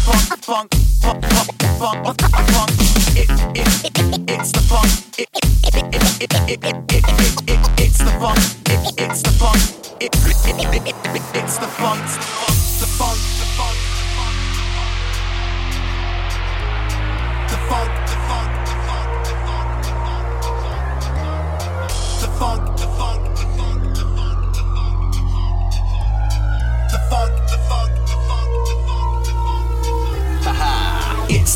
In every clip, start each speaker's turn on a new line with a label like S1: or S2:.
S1: funk, funk, funk, funk, funk. It, it, it, it's the funk. It, it, it, it, it, it, it, it, it's the funk. It, it's the funk. It, it, it, it, it's the funk. The funk, the funk, the funk, the funk, the funk, the funk, the funk.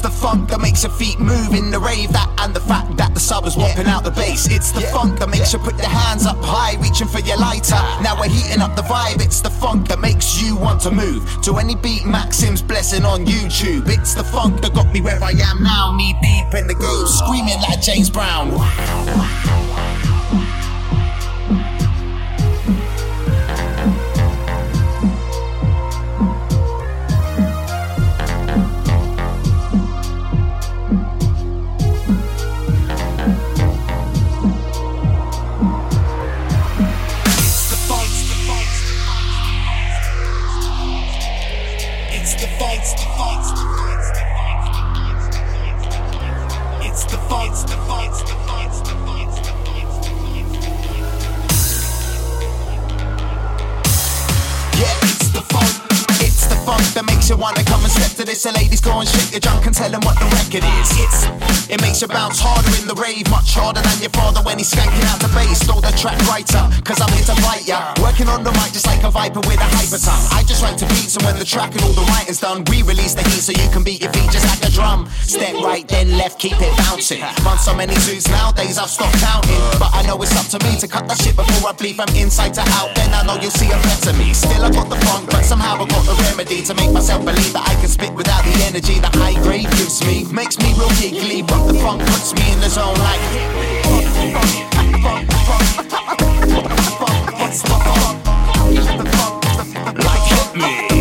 S1: The funk that makes your feet move in the rave. That and the fact that the sub is whopping out the bass. It's the funk that makes you put your hands up high, reaching for your lighter. Now we're heating up the vibe. It's the funk that makes you want to move to any beat. Maxim's blessing on YouTube. It's the funk that got me where I am now, knee deep in the groove, screaming like James Brown. Shake your junk and tell them what the record is. It's, it makes you bounce harder in the rave, much harder than your father when he's skanking out the bass. Stole the track writer, cause I'm here to fight ya. Working on the mic just like a viper with a hyper tongue. I just write to beats and when the track and all the writing's done, we release the heat so you can beat your feet just like a drum. Step right, then left, keep it bouncing. Run so many zoos nowadays, I've stopped counting. But I know it's up to me to cut that shit before I bleed from inside to out. Then I know you'll see a better me. Still, I got the funk, but somehow I got the remedy to make myself believe that I can spit without the energy the high grade gives me. Makes me real giggly, but the funk puts me in the zone. Like hit me.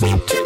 S2: goes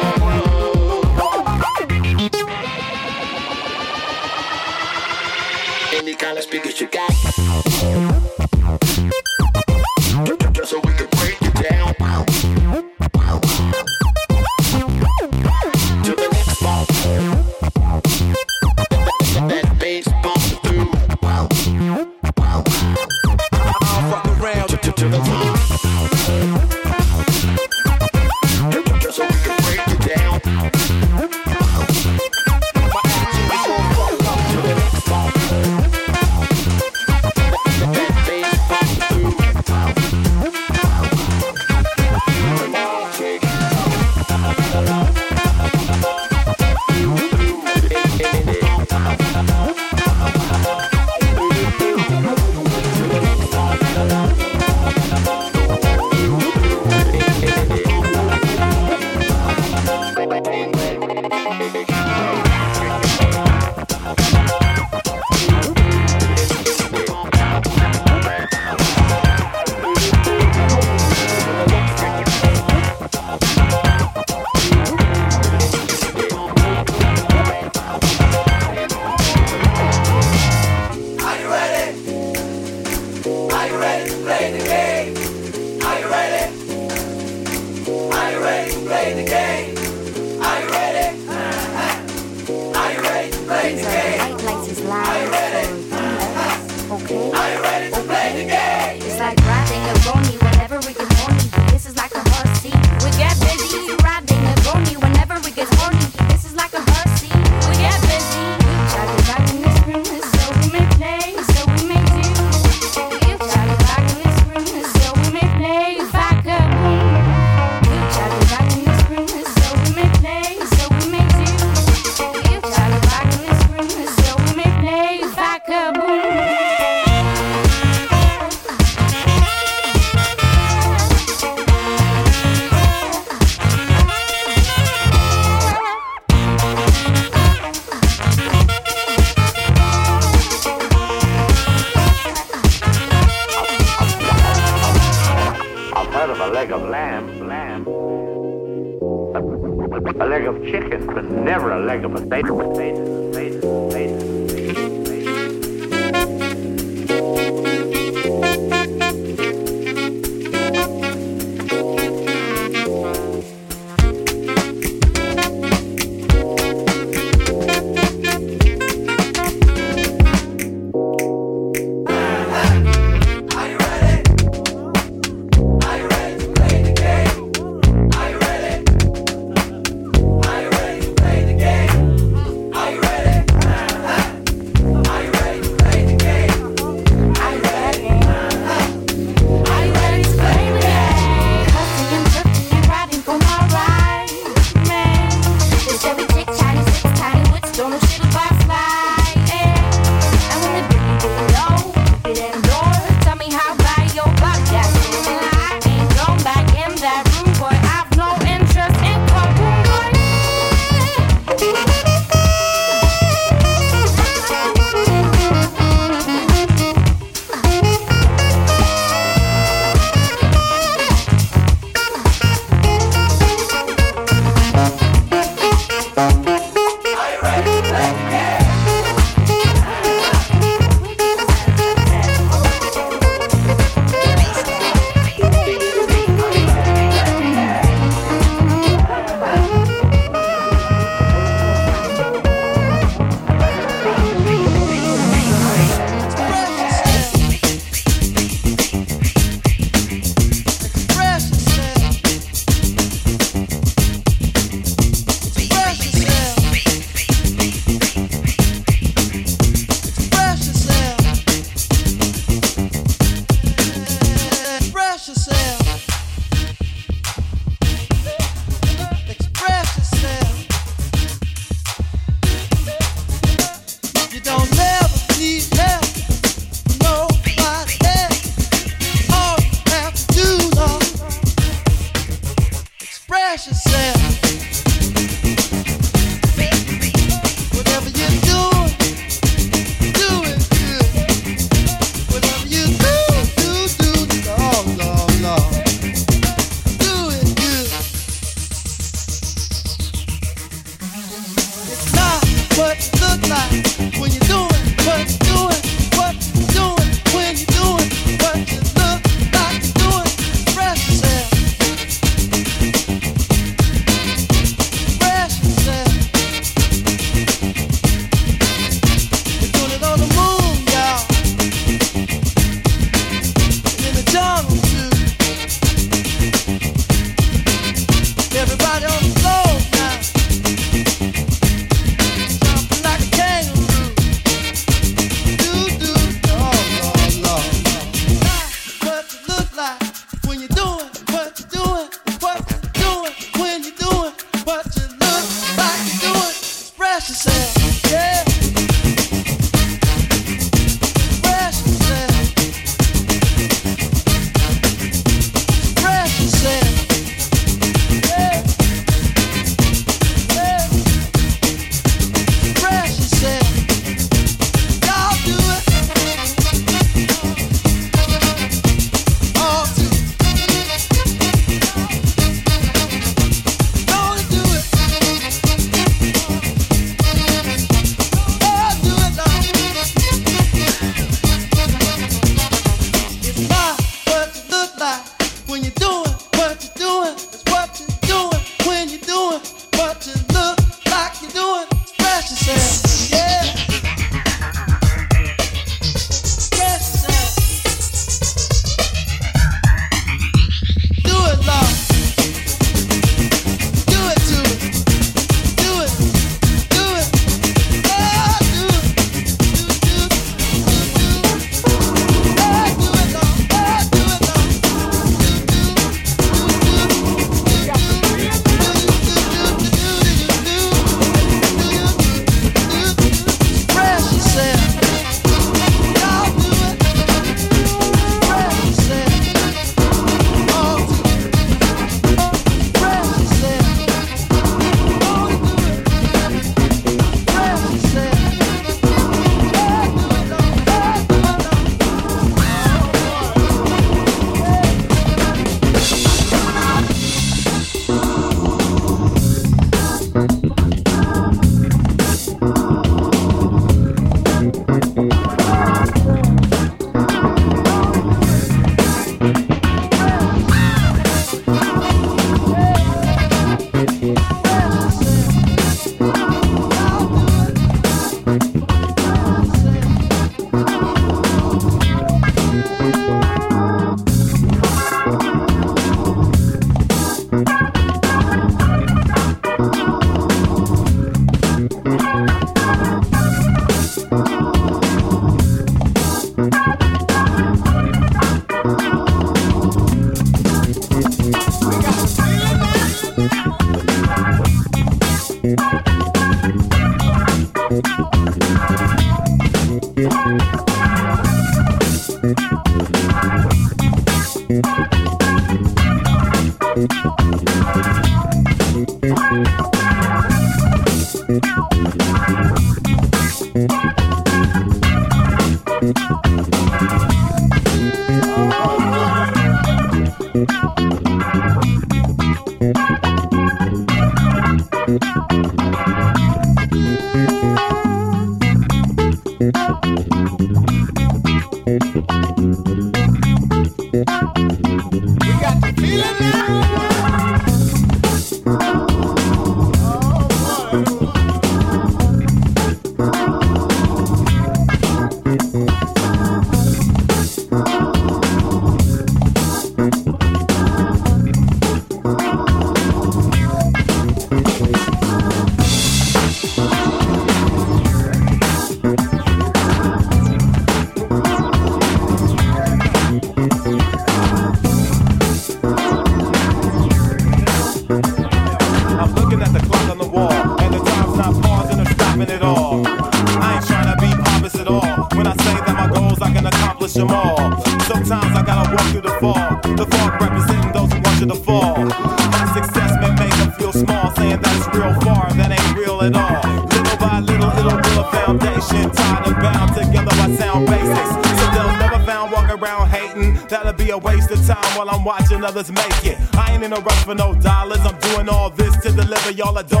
S3: Y'all a dope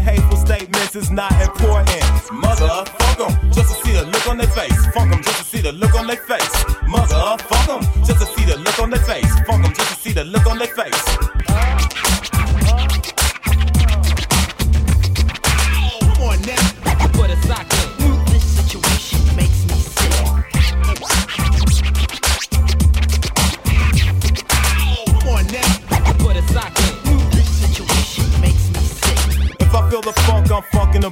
S3: hateful statements is not important. Mother, fuck 'em, just to see the look on their face. Fuck 'em, just to see the look on their face. Mother, fuck 'em, just to see the look on their face. Fuck 'em, just to see the look on their face.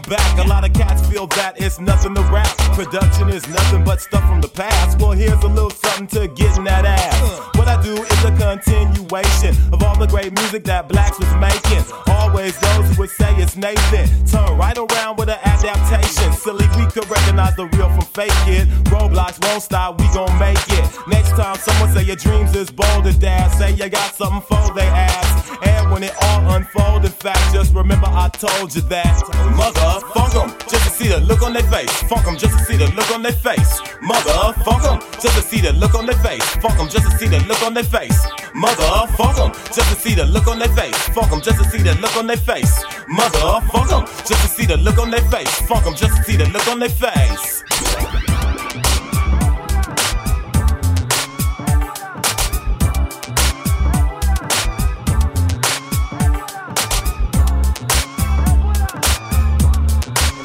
S3: Back. A lot of cats feel that it's nothing to rap. Production is nothing but stuff from the past. Well, here's a little something to get in that ass. What I do is a continuation of all the great music that blacks was making. Always those who would say it's Nathan. Turn right around with an adaptation. Silly, we could recognize the real from fake kid. Roadblocks won't stop, we gon' make it. Next time someone say your dreams is bold to say you got something for they ass. And when it all unfold, in fact, just remember I told you that. Mother, funk 'em, just to see the look on their face. Funk 'em, just to see the look on their face. Mother, funk 'em, just to see the look on their face. Funk 'em, just to see the look on their face. Mother, funk 'em, just to see the look on their face. Funk 'em, just to see the look on their face. Mother, funk 'em, just to see the look on their face. Funk 'em, just see the look on their face.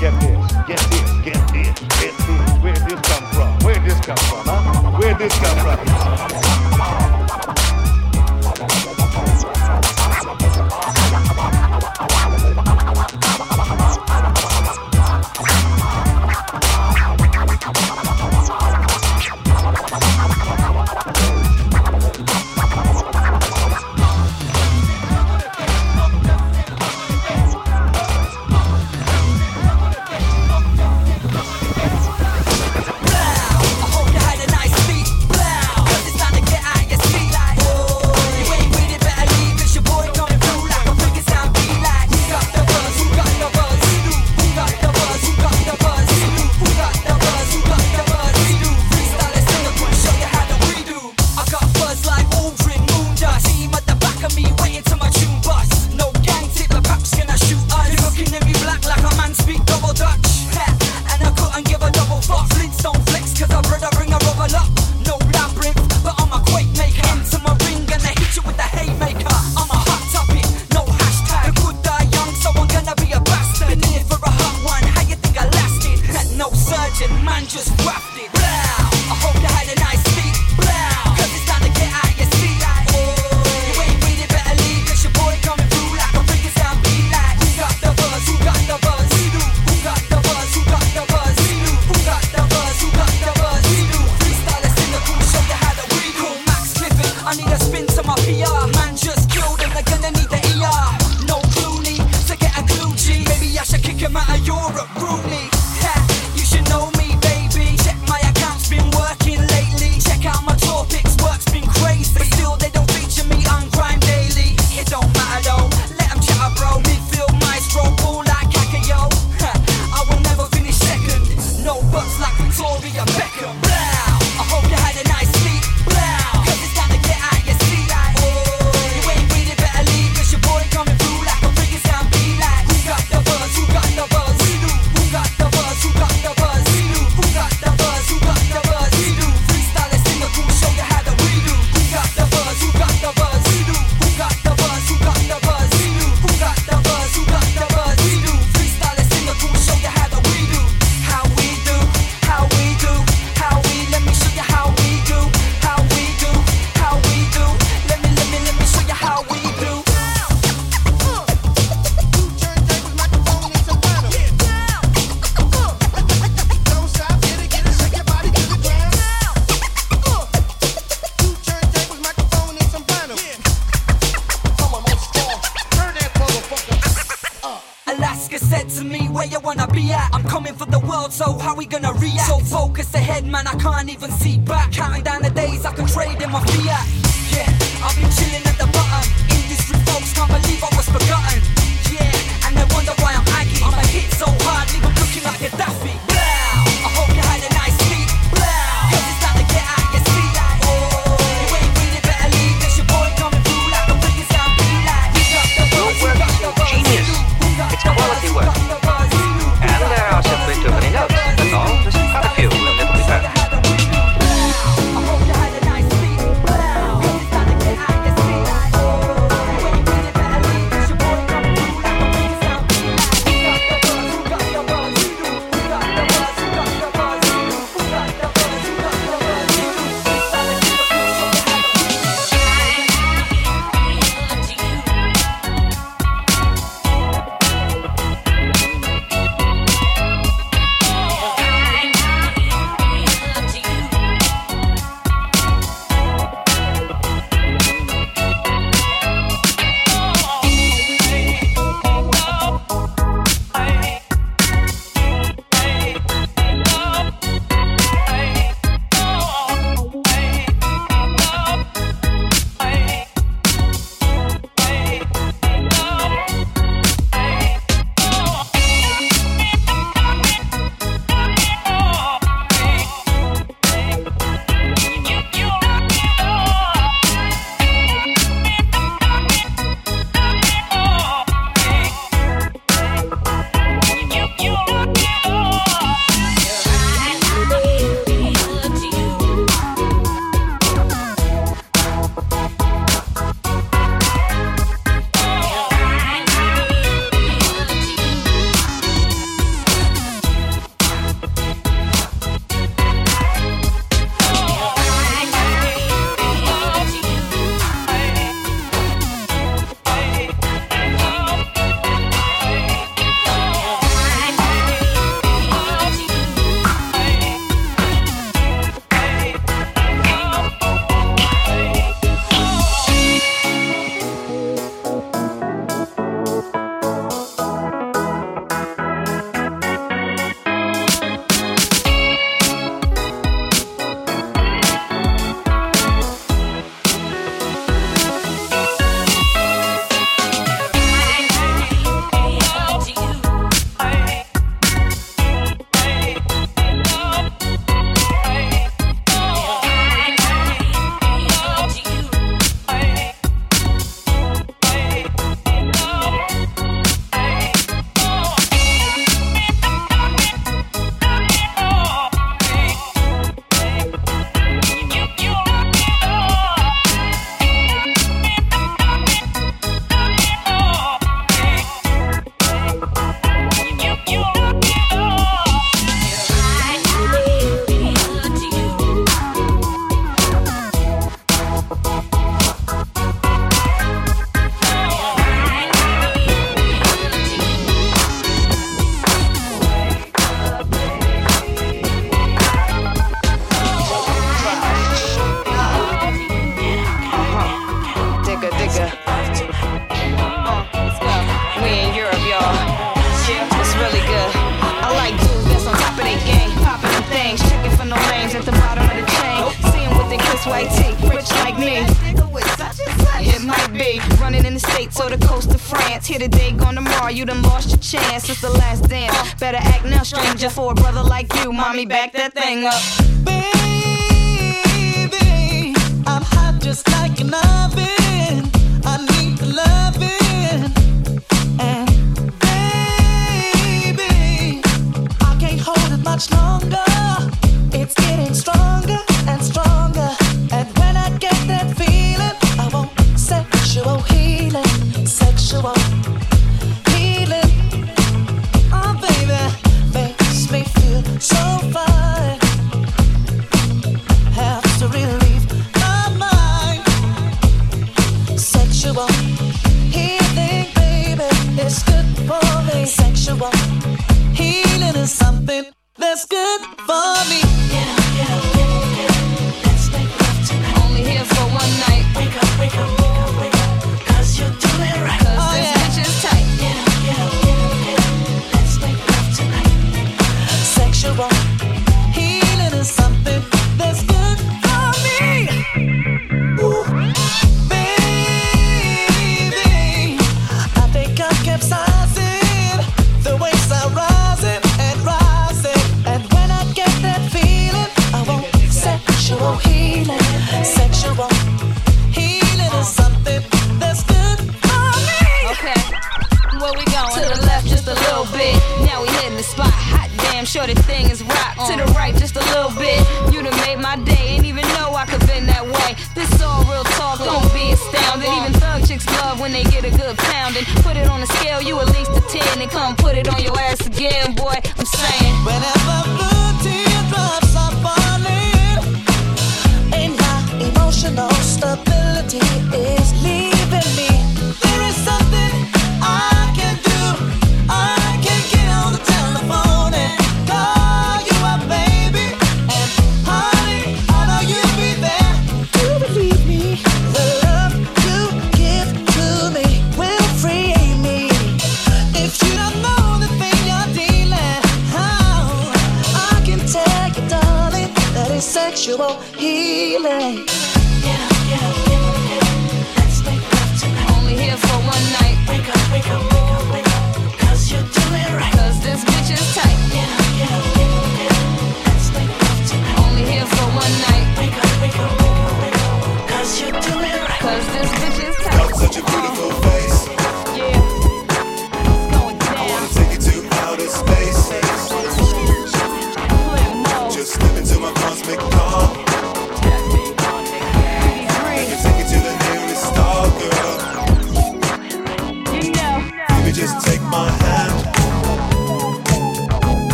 S4: Get this, get this, get this, get this. Where'd this come from? Where'd this come from, huh? Where'd this come from?
S5: and man just wrapped it. Wow, I hope you had a nice the
S6: States or the coast of France. Here today, gone tomorrow, you done lost your chance It's the last dance. Better act now, stranger, for a brother like you. Mommy, back that thing up.
S7: Baby, I'm hot just like an oven. I need the loving. And baby, I can't hold it much longer. It's getting strong. just good for me.
S6: sure this thing is rocked to the right just a little bit. You done made my day, ain't even know I could bend that way. This all real talk, don't be astounded. Even thug chicks love when they get a good pounding. Put it on a scale, you at least a 10, and come put it on your ass again, boy. I'm saying.
S7: play.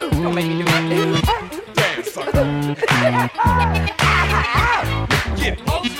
S7: Don't
S8: make me
S9: do that. Dance, sucker. Get it.